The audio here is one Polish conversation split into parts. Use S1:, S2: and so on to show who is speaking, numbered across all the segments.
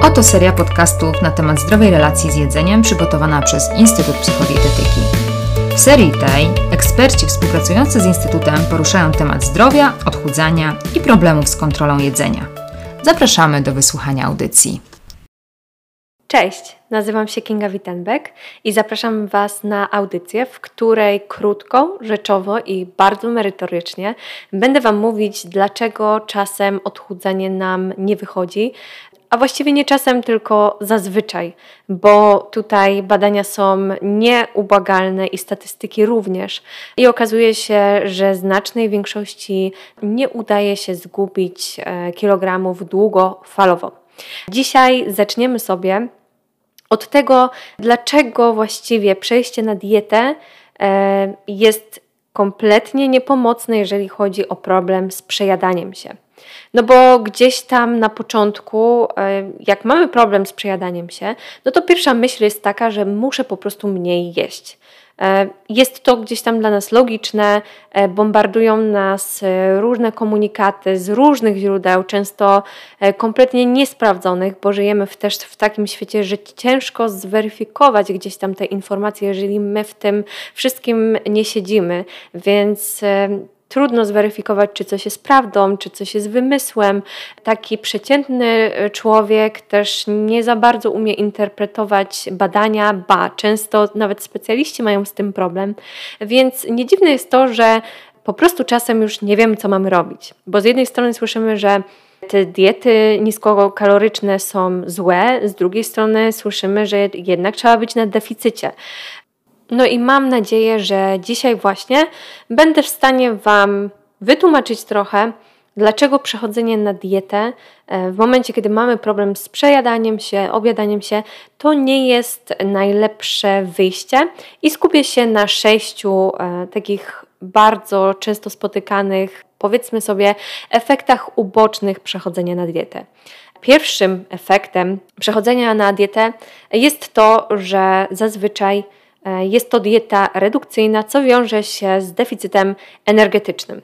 S1: Oto seria podcastów na temat zdrowej relacji z jedzeniem przygotowana przez Instytut Psychodietetyki. W serii tej eksperci współpracujący z Instytutem poruszają temat zdrowia, odchudzania i problemów z kontrolą jedzenia. Zapraszamy do wysłuchania audycji.
S2: Cześć, nazywam się Kinga Wittenbeck i zapraszam Was na audycję, w której krótko, rzeczowo i bardzo merytorycznie będę Wam mówić, dlaczego czasem odchudzanie nam nie wychodzi, a właściwie nie czasem, tylko zazwyczaj, bo tutaj badania są nieubłagalne i statystyki również. I okazuje się, że znacznej większości nie udaje się zgubić e, kilogramów długofalowo. Dzisiaj zaczniemy sobie od tego, dlaczego właściwie przejście na dietę e, jest kompletnie niepomocne, jeżeli chodzi o problem z przejadaniem się. No bo gdzieś tam na początku, e, jak mamy problem z przejadaniem się, no to pierwsza myśl jest taka, że muszę po prostu mniej jeść. E, jest to gdzieś tam dla nas logiczne, e, bombardują nas różne komunikaty z różnych źródeł, często kompletnie niesprawdzonych, bo żyjemy w, też w takim świecie, że ciężko zweryfikować gdzieś tam te informacje, jeżeli my w tym wszystkim nie siedzimy. Więc trudno zweryfikować, czy coś jest prawdą, czy coś jest wymysłem. Taki przeciętny człowiek też nie za bardzo umie interpretować badania, ba, często nawet specjaliści mają z tym problem. Więc nie dziwne jest to, że po prostu czasem już nie wiemy, co mamy robić. Bo z jednej strony słyszymy, że te diety niskokaloryczne są złe, z drugiej strony słyszymy, że jednak trzeba być na deficycie. No i mam nadzieję, że dzisiaj właśnie będę w stanie Wam wytłumaczyć trochę, dlaczego przechodzenie na dietę e, w momencie, kiedy mamy problem z przejadaniem się, objadaniem się, to nie jest najlepsze wyjście i skupię się na sześciu e, takich bardzo często spotykanych, powiedzmy sobie, efektach ubocznych przechodzenia na dietę. Pierwszym efektem przechodzenia na dietę jest to, że zazwyczaj jest to dieta redukcyjna, co wiąże się z deficytem energetycznym.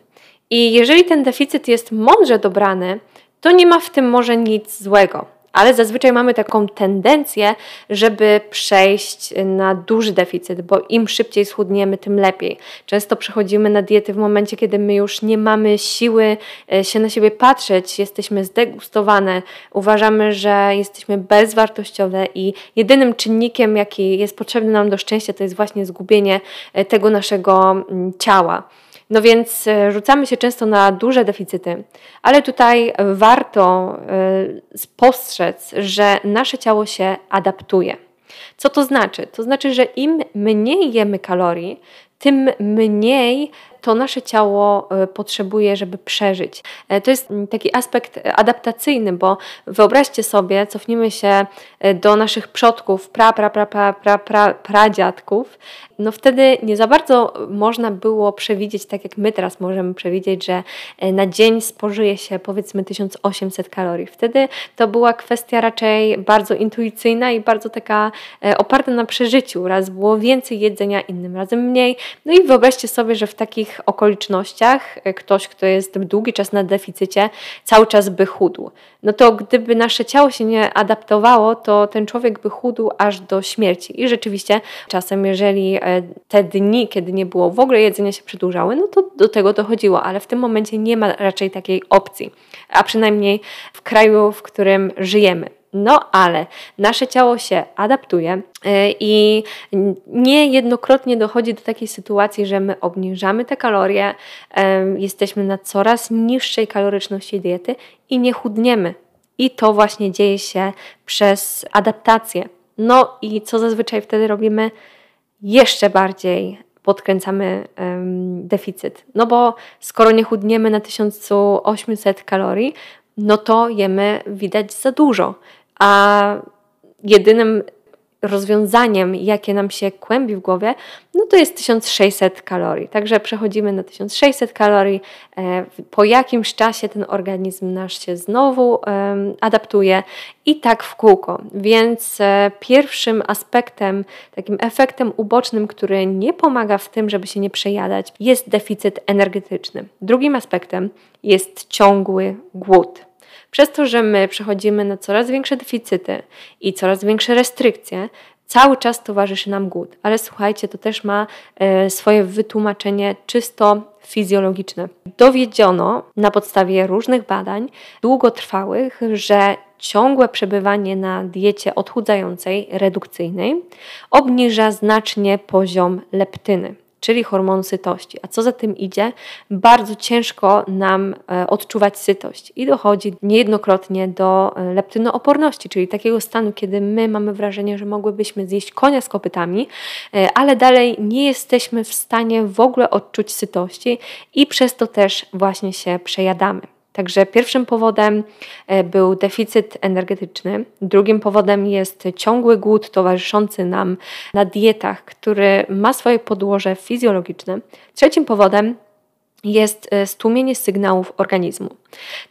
S2: I jeżeli ten deficyt jest mądrze dobrany, to nie ma w tym może nic złego ale zazwyczaj mamy taką tendencję, żeby przejść na duży deficyt, bo im szybciej schudniemy, tym lepiej. Często przechodzimy na diety w momencie, kiedy my już nie mamy siły e, się na siebie patrzeć, jesteśmy zdegustowane, uważamy, że jesteśmy bezwartościowe i jedynym czynnikiem, jaki jest potrzebny nam do szczęścia, to jest właśnie zgubienie e, tego naszego mm, ciała. No więc e, rzucamy się często na duże deficyty, ale tutaj warto e, spostrzec, że nasze ciało się adaptuje. Co to znaczy? To znaczy, że im mniej jemy kalorii, tym mniej to nasze ciało e, potrzebuje, żeby przeżyć. E, to jest taki aspekt adaptacyjny, bo wyobraźcie sobie, cofnijmy się e, do naszych przodków, pra, pra, pra, pra, pra, pra, pradziadków, no wtedy nie za bardzo można było przewidzieć, tak jak my teraz możemy przewidzieć, że na dzień spożyje się powiedzmy 1800 kalorii. Wtedy to była kwestia raczej bardzo intuicyjna i bardzo taka oparta na przeżyciu. Raz było więcej jedzenia, innym razem mniej. No i wyobraźcie sobie, że w takich okolicznościach e, ktoś, kto jest długi czas na deficycie, cały czas by chudł. No to gdyby nasze ciało się nie adaptowało, to ten człowiek by chudł aż do śmierci. I rzeczywiście czasem, jeżeli e, te dni, kiedy nie było w ogóle jedzenia się przedłużały, no to do tego dochodziło, ale w tym momencie nie ma raczej takiej opcji, a przynajmniej w kraju, w którym żyjemy. No ale nasze ciało się adaptuje y, i niejednokrotnie dochodzi do takiej sytuacji, że my obniżamy te kalorie, jesteśmy na coraz niższej kaloryczności diety i nie chudniemy. I to właśnie dzieje się przez adaptację. No i co zazwyczaj wtedy robimy? Jeszcze bardziej podkręcamy um, deficyt. No bo skoro nie chudniemy na 1800 kalorii, no to jemy widać za dużo a jedynym rozwiązaniem, jakie nam się kłębi w głowie, no to jest 1600 kalorii. Także przechodzimy na 1600 kalorii. E, po jakimś czasie ten organizm nasz się znowu adaptuje i tak w kółko. Więc e, pierwszym aspektem, takim efektem ubocznym, który nie pomaga w tym, żeby się nie przejadać, jest deficyt energetyczny. Drugim aspektem jest ciągły głód. Przez to, że my przechodzimy na coraz większe deficyty i coraz większe restrykcje, cały czas towarzyszy nam głód. Ale słuchajcie, to też ma e, swoje wytłumaczenie czysto fizjologiczne. Dowiedziono na podstawie różnych badań długotrwałych, że ciągłe przebywanie na diecie odchudzającej, redukcyjnej, obniża znacznie poziom leptyny czyli hormon sytości. A co za tym idzie? Bardzo ciężko nam e, odczuwać sytość i dochodzi niejednokrotnie do e, leptynooporności, czyli takiego stanu, kiedy my mamy wrażenie, że mogłybyśmy zjeść konia z kopytami, e, ale dalej nie jesteśmy w stanie w ogóle odczuć sytości i przez to też właśnie się przejadamy. Także pierwszym powodem e, był deficyt energetyczny, drugim powodem jest ciągły głód towarzyszący nam na dietach, który ma swoje podłoże fizjologiczne. Trzecim powodem jest e, stłumienie sygnałów organizmu.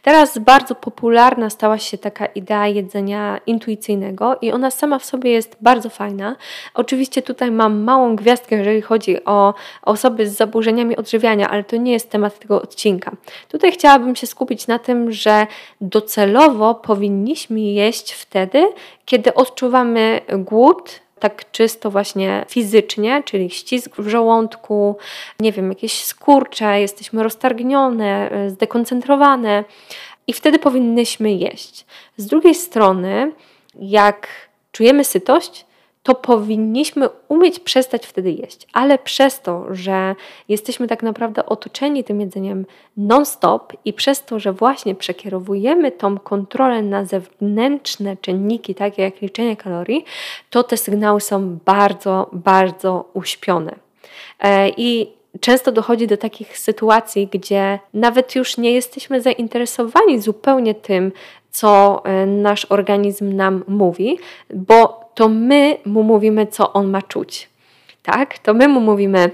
S2: Teraz bardzo popularna stała się taka idea jedzenia intuicyjnego i ona sama w sobie jest bardzo fajna. Oczywiście tutaj mam małą gwiazdkę, jeżeli chodzi o osoby z zaburzeniami odżywiania, ale to nie jest temat tego odcinka. Tutaj chciałabym się skupić na tym, że docelowo powinniśmy jeść wtedy, kiedy odczuwamy głód, tak czysto właśnie fizycznie, czyli ścisk w żołądku, nie wiem, jakieś skurcze, jesteśmy roztargnione, e, zdekoncentrowane i wtedy powinnyśmy jeść. Z drugiej strony, jak czujemy sytość, to powinniśmy umieć przestać wtedy jeść. Ale przez to, że jesteśmy tak naprawdę otoczeni tym jedzeniem non-stop i przez to, że właśnie przekierowujemy tą kontrolę na zewnętrzne czynniki, takie jak liczenie kalorii, to te sygnały są bardzo, bardzo uśpione. E, I często dochodzi do takich sytuacji, gdzie nawet już nie jesteśmy zainteresowani zupełnie tym, co e, nasz organizm nam mówi, bo to my mu mówimy, co on ma czuć. Tak? To my mu mówimy,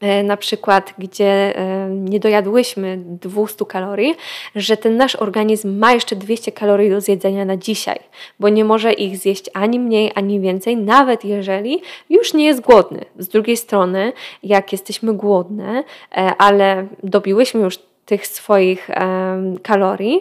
S2: e, na przykład, gdzie e, nie dojadłyśmy 200 kalorii, że ten nasz organizm ma jeszcze 200 kalorii do zjedzenia na dzisiaj, bo nie może ich zjeść ani mniej, ani więcej, nawet jeżeli już nie jest głodny. Z drugiej strony, jak jesteśmy głodne, e, ale dobiłyśmy już tych swoich kalorii,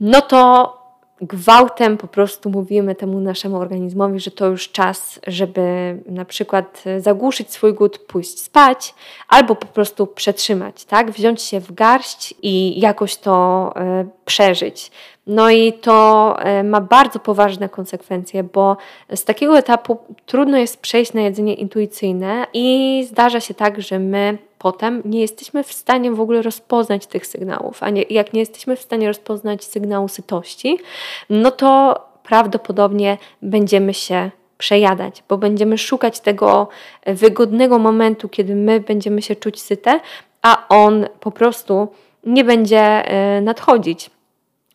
S2: no to gwałtem po prostu mówimy temu naszemu organizmowi, że to już czas, żeby na przykład zagłuszyć swój głód, pójść spać, albo po prostu przetrzymać, tak? Wziąć się w garść i jakoś to e, przeżyć. No i to e, ma bardzo poważne konsekwencje, bo z takiego etapu trudno jest przejść na jedzenie intuicyjne i zdarza się tak, że my potem nie jesteśmy w stanie w ogóle rozpoznać tych sygnałów, a nie, jak nie jesteśmy w stanie rozpoznać sygnału sytości, no to prawdopodobnie będziemy się przejadać, bo będziemy szukać tego wygodnego momentu, kiedy my będziemy się czuć syte, a on po prostu nie będzie e, nadchodzić.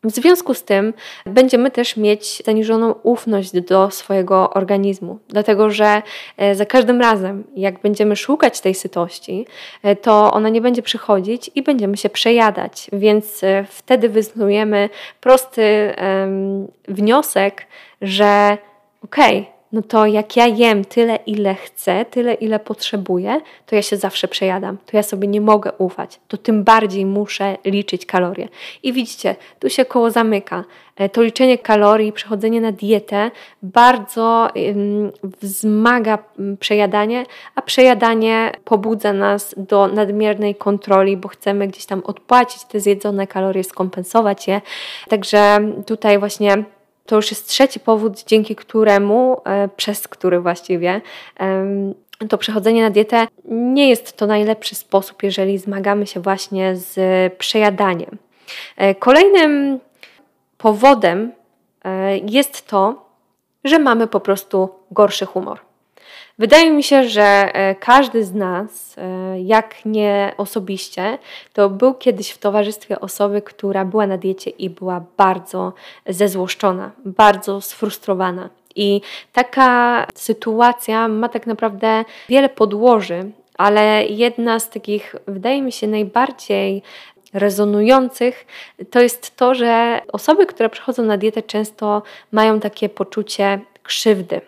S2: W związku z tym będziemy też mieć zaniżoną ufność do swojego organizmu, dlatego że e, za każdym razem, jak będziemy szukać tej sytości, e, to ona nie będzie przychodzić i będziemy się przejadać. Więc e, wtedy wyznujemy prosty um, wniosek, że okej, okay, no to jak ja jem tyle, ile chcę, tyle, ile potrzebuję, to ja się zawsze przejadam. To ja sobie nie mogę ufać. To tym bardziej muszę liczyć kalorie. I widzicie, tu się koło zamyka. E, to liczenie kalorii, przechodzenie na dietę bardzo wzmaga przejadanie, a przejadanie pobudza nas do nadmiernej kontroli, bo chcemy gdzieś tam odpłacić te zjedzone kalorie, skompensować je. Także tutaj właśnie to już jest trzeci powód, dzięki któremu, e, przez który właściwie to przechodzenie na dietę nie jest to najlepszy sposób, jeżeli zmagamy się właśnie z przejadaniem. E, kolejnym powodem e, jest to, że mamy po prostu gorszy humor. Wydaje mi się, że e, każdy z nas, e, jak nie osobiście, to był kiedyś w towarzystwie osoby, która była na diecie i była bardzo zezłoszczona, bardzo sfrustrowana. I taka sytuacja ma tak naprawdę wiele podłoży, ale jedna z takich, wydaje mi się, najbardziej rezonujących, to jest to, że osoby, które przychodzą na dietę, często mają takie poczucie krzywdy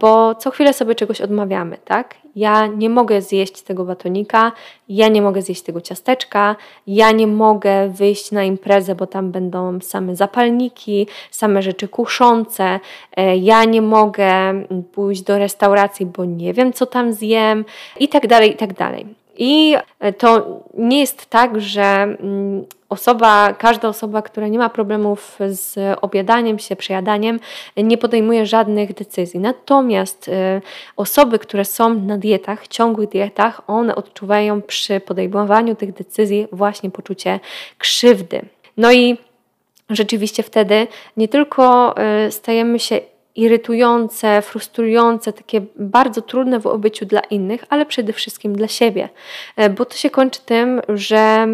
S2: bo co chwilę sobie czegoś odmawiamy, tak? ja nie mogę zjeść tego batonika, ja nie mogę zjeść tego ciasteczka, ja nie mogę wyjść na imprezę, bo tam będą same zapalniki, same rzeczy kuszące, e, ja nie mogę pójść do restauracji, bo nie wiem, co tam zjem i tak dalej, i tak dalej. I e, to nie jest tak, że mm, osoba, każda osoba, która nie ma problemów z objadaniem się, przejadaniem, nie podejmuje żadnych decyzji. Natomiast e, osoby, które są na dietach, ciągłych dietach, one odczuwają przy podejmowaniu tych decyzji właśnie poczucie krzywdy. No i rzeczywiście wtedy nie tylko e, stajemy się irytujące, frustrujące, takie bardzo trudne w obyciu dla innych, ale przede wszystkim dla siebie. E, bo to się kończy tym, że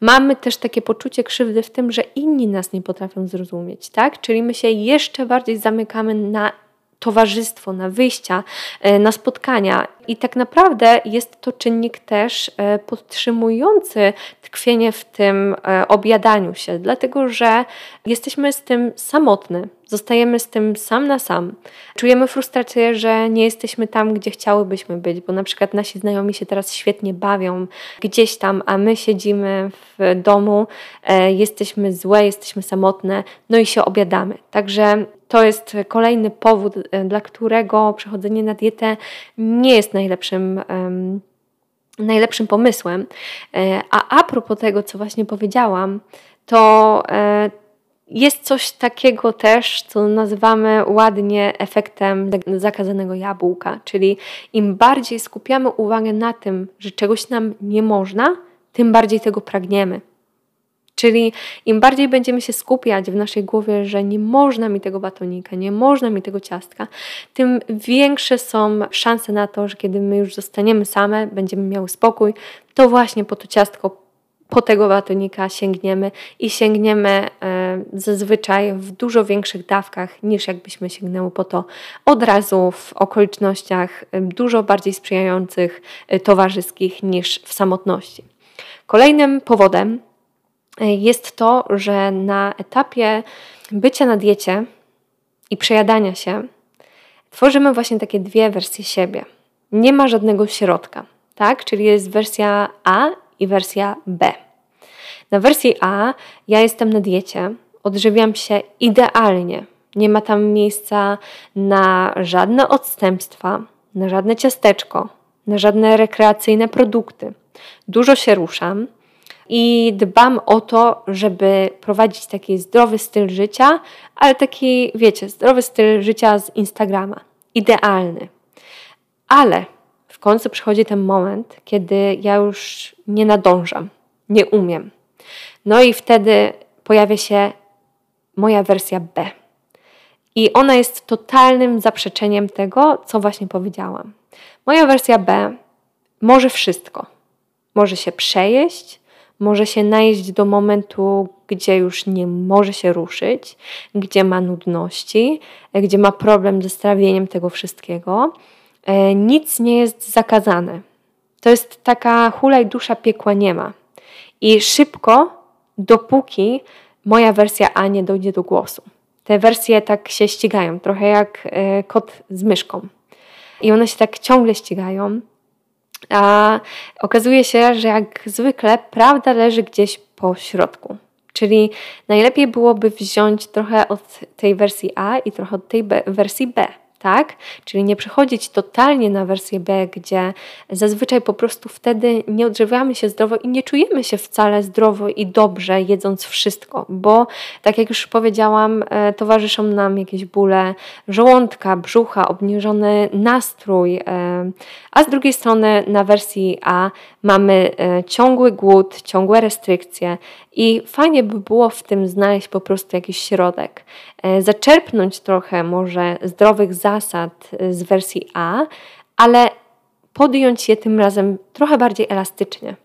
S2: mamy też takie poczucie krzywdy w tym, że inni nas nie potrafią zrozumieć, tak? Czyli my się jeszcze bardziej zamykamy na towarzystwo, na wyjścia, e, na spotkania. I tak naprawdę jest to czynnik też e, podtrzymujący tkwienie w tym objadaniu się, dlatego że jesteśmy z tym samotne. Zostajemy z tym sam na sam. Czujemy frustrację, że nie jesteśmy tam, gdzie chciałybyśmy być, bo na przykład nasi znajomi się teraz świetnie bawią gdzieś tam, a my siedzimy w domu, e, jesteśmy złe, jesteśmy samotne, no i się obiadamy. Także to jest kolejny powód, e, dla którego przechodzenie na dietę nie jest najlepszym. Um, najlepszym pomysłem. E, a a propos tego, co właśnie powiedziałam, to e, jest coś takiego też, co nazywamy ładnie efektem zakazanego jabłka, czyli im bardziej skupiamy uwagę na tym, że czegoś nam nie można, tym bardziej tego pragniemy. Czyli im bardziej będziemy się skupiać w naszej głowie, że nie można mi tego batonika, nie można mi tego ciastka, tym większe są szanse na to, że kiedy my już zostaniemy same, będziemy miały spokój, to właśnie po to ciastko po tego batonika sięgniemy i sięgniemy e, zazwyczaj w dużo większych dawkach niż jakbyśmy sięgnęły po to od razu w okolicznościach e, dużo bardziej sprzyjających e, towarzyskich niż w samotności. Kolejnym powodem jest to, że na etapie bycia na diecie i przejadania się tworzymy właśnie takie dwie wersje siebie. Nie ma żadnego środka, tak? Czyli jest wersja A i wersja B. Na wersji A ja jestem na diecie, odżywiam się idealnie. Nie ma tam miejsca na żadne odstępstwa, na żadne ciasteczko, na żadne rekreacyjne produkty. Dużo się ruszam i dbam o to, żeby prowadzić taki zdrowy styl życia, ale taki, wiecie, zdrowy styl życia z Instagrama. Idealny. Ale w końcu przychodzi ten moment, kiedy ja już nie nadążam, nie umiem. No i wtedy pojawia się moja wersja B. I ona jest totalnym zaprzeczeniem tego, co właśnie powiedziałam. Moja wersja B może wszystko. Może się przejeść, może się najeść do momentu, gdzie już nie może się ruszyć, gdzie ma nudności, gdzie ma problem ze strawieniem tego wszystkiego. E, nic nie jest zakazane. To jest taka hulaj dusza piekła nie ma. I szybko dopóki moja wersja A nie dojdzie do głosu. Te wersje tak się ścigają, trochę jak e, kot z myszką. I one się tak ciągle ścigają. A okazuje się, że jak zwykle prawda leży gdzieś po środku. Czyli najlepiej byłoby wziąć trochę od tej wersji A i trochę od tej B, wersji B tak? Czyli nie przechodzić totalnie na wersję B, gdzie zazwyczaj po prostu wtedy nie odżywiamy się zdrowo i nie czujemy się wcale zdrowo i dobrze jedząc wszystko, bo tak jak już powiedziałam, e, towarzyszą nam jakieś bóle żołądka, brzucha, obniżony nastrój, e, a z drugiej strony na wersji A mamy e, ciągły głód, ciągłe restrykcje i fajnie by było w tym znaleźć po prostu jakiś środek. E, zaczerpnąć trochę może zdrowych zasad e, z wersji A, ale podjąć je tym razem trochę bardziej elastycznie.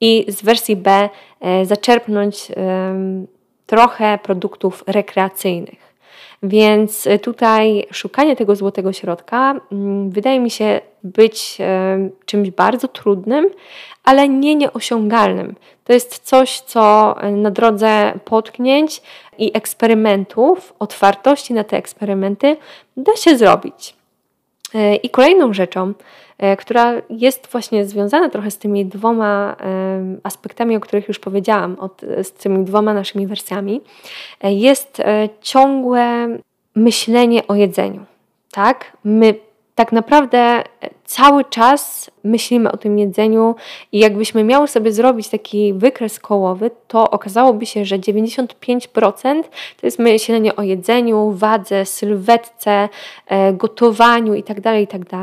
S2: I z wersji B e, zaczerpnąć trochę produktów rekreacyjnych. Więc tutaj szukanie tego złotego środka mm, wydaje mi się być czymś bardzo trudnym, ale nie nieosiągalnym. To jest coś, co na drodze potknięć i eksperymentów, otwartości na te eksperymenty da się zrobić. I kolejną rzeczą, która jest właśnie związana trochę z tymi dwoma aspektami, o których już powiedziałam, z tymi dwoma naszymi wersjami, jest ciągłe myślenie o jedzeniu. Tak? My tak naprawdę cały czas myślimy o tym jedzeniu i jakbyśmy miały sobie zrobić taki wykres kołowy, to okazałoby się, że 95% to jest myślenie o jedzeniu, wadze, sylwetce, e, gotowaniu itd., tak itd., tak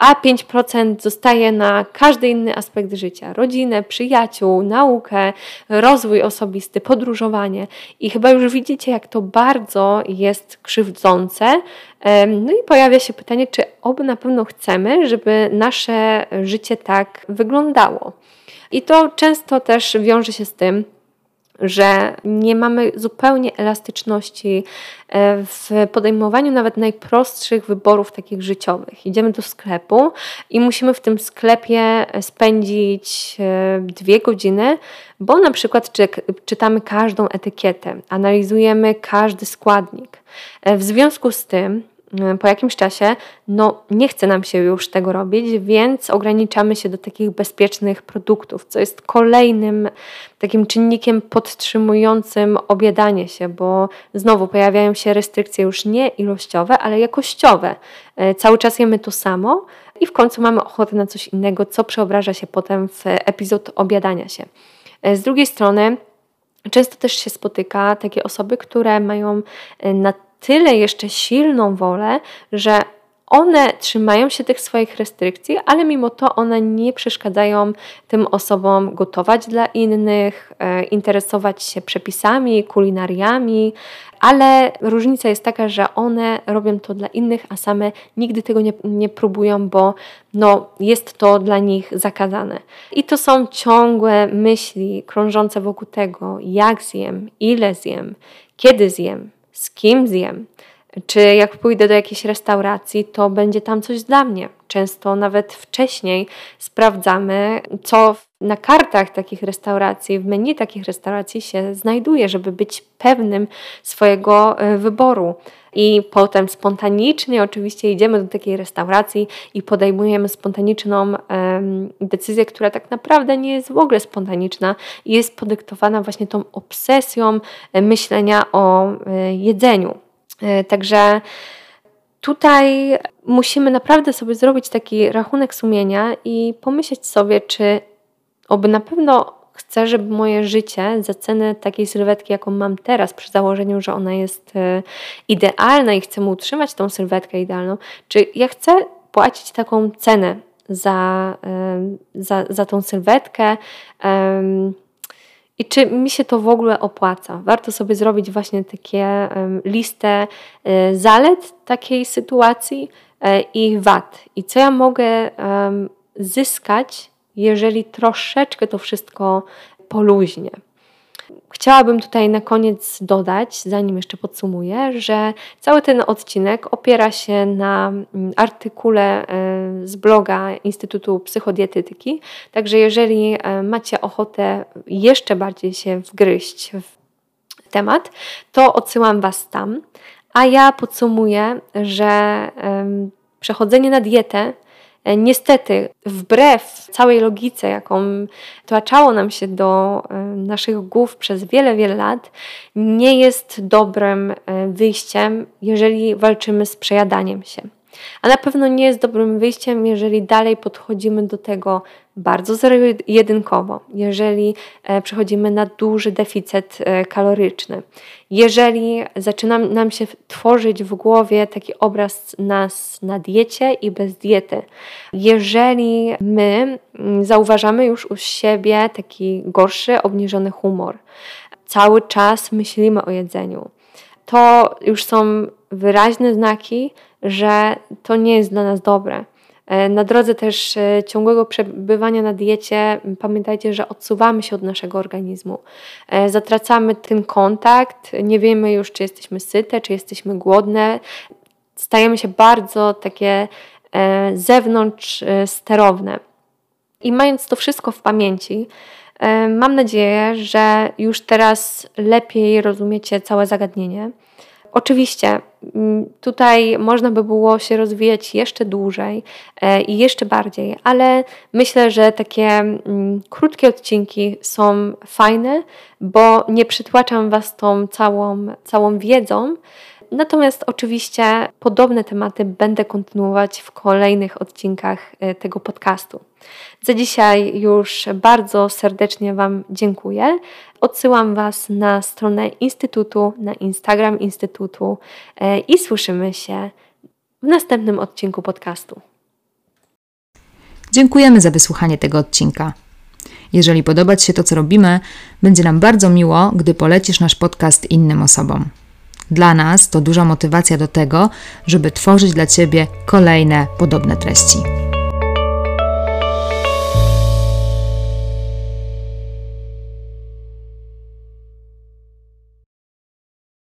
S2: a 5% zostaje na każdy inny aspekt życia. Rodzinę, przyjaciół, naukę, rozwój osobisty, podróżowanie. I chyba już widzicie, jak to bardzo jest krzywdzące. No i pojawia się pytanie, czy oby na pewno chcemy, żeby nasze życie tak wyglądało. I to często też wiąże się z tym, że nie mamy zupełnie elastyczności e, w podejmowaniu nawet najprostszych wyborów takich życiowych. Idziemy do sklepu i musimy w tym sklepie spędzić e, dwie godziny, bo na przykład czytamy każdą etykietę, analizujemy każdy składnik. E, w związku z tym po jakimś czasie, no nie chce nam się już tego robić, więc ograniczamy się do takich bezpiecznych produktów, co jest kolejnym takim czynnikiem podtrzymującym obiadanie się, bo znowu pojawiają się restrykcje już nie ilościowe, ale jakościowe. Y, cały czas jemy to samo i w końcu mamy ochotę na coś innego, co przeobraża się potem w epizod obiadania się. Y, z drugiej strony, Często też się spotyka takie osoby, które mają na tyle jeszcze silną wolę, że one trzymają się tych swoich restrykcji, ale mimo to one nie przeszkadzają tym osobom gotować dla innych, e, interesować się przepisami, kulinariami, ale różnica jest taka, że one robią to dla innych, a same nigdy tego nie, nie próbują, bo no, jest to dla nich zakazane. I to są ciągłe myśli krążące wokół tego, jak zjem, ile zjem, kiedy zjem, z kim zjem. Czy jak pójdę do jakiejś restauracji, to będzie tam coś dla mnie. Często nawet wcześniej sprawdzamy, co na kartach takich restauracji, w menu takich restauracji się znajduje, żeby być pewnym swojego e, wyboru. I potem spontanicznie oczywiście idziemy do takiej restauracji i podejmujemy spontaniczną decyzję, która tak naprawdę nie jest w ogóle spontaniczna i jest podyktowana właśnie tą obsesją e, myślenia o y, jedzeniu. Y, także tutaj musimy naprawdę sobie zrobić taki rachunek sumienia i pomyśleć sobie, czy oby na pewno chcę, żeby moje życie za cenę takiej sylwetki, jaką mam teraz, przy założeniu, że ona jest e, idealna i chcę utrzymać tą sylwetkę idealną, czy ja chcę płacić taką cenę za, e, za, za tą sylwetkę i czy mi się to w ogóle opłaca. Warto sobie zrobić właśnie takie listę e, zalet takiej sytuacji i wad. I co ja mogę zyskać jeżeli troszeczkę to wszystko poluźnie. Chciałabym tutaj na koniec dodać, zanim jeszcze podsumuję, że cały ten odcinek opiera się na mm, artykule e, z bloga Instytutu Psychodietetyki. Także jeżeli e, macie ochotę jeszcze bardziej się wgryźć w temat, to odsyłam Was tam. A ja podsumuję, że przechodzenie na dietę niestety, wbrew całej logice, jaką tłaczało nam się do e, naszych głów przez wiele, wiele lat, nie jest dobrym e, wyjściem, jeżeli walczymy z przejadaniem się. A na pewno nie jest dobrym wyjściem, jeżeli dalej podchodzimy do tego bardzo zero-jedynkowo, jeżeli e, przechodzimy na duży deficyt e, kaloryczny, jeżeli zaczyna nam się tworzyć w głowie taki obraz nas na diecie i bez diety, jeżeli my mm, zauważamy już u siebie taki gorszy, obniżony humor, cały czas myślimy o jedzeniu, to już są wyraźne znaki, że to nie jest dla nas dobre. E, na drodze też e, ciągłego przebywania na diecie, pamiętajcie, że odsuwamy się od naszego organizmu. E, zatracamy ten kontakt, nie wiemy już, czy jesteśmy syte, czy jesteśmy głodne. Stajemy się bardzo takie zewnątrz sterowne. I mając to wszystko w pamięci, mam nadzieję, że już teraz lepiej rozumiecie całe zagadnienie Oczywiście mm, tutaj można by było się rozwijać jeszcze dłużej e, i jeszcze bardziej, ale myślę, że takie mm, krótkie odcinki są fajne, bo nie przytłaczam Was tą całą, całą wiedzą. Natomiast oczywiście podobne tematy będę kontynuować w kolejnych odcinkach e, tego podcastu. Za dzisiaj już bardzo serdecznie Wam dziękuję. Odsyłam Was na stronę Instytutu, na Instagram Instytutu e, i słyszymy się w następnym odcinku podcastu.
S1: Dziękujemy za wysłuchanie tego odcinka. Jeżeli podoba Ci się to, co robimy, będzie nam bardzo miło, gdy polecisz nasz podcast innym osobom. Dla nas to duża motywacja do tego, żeby tworzyć dla Ciebie kolejne podobne treści.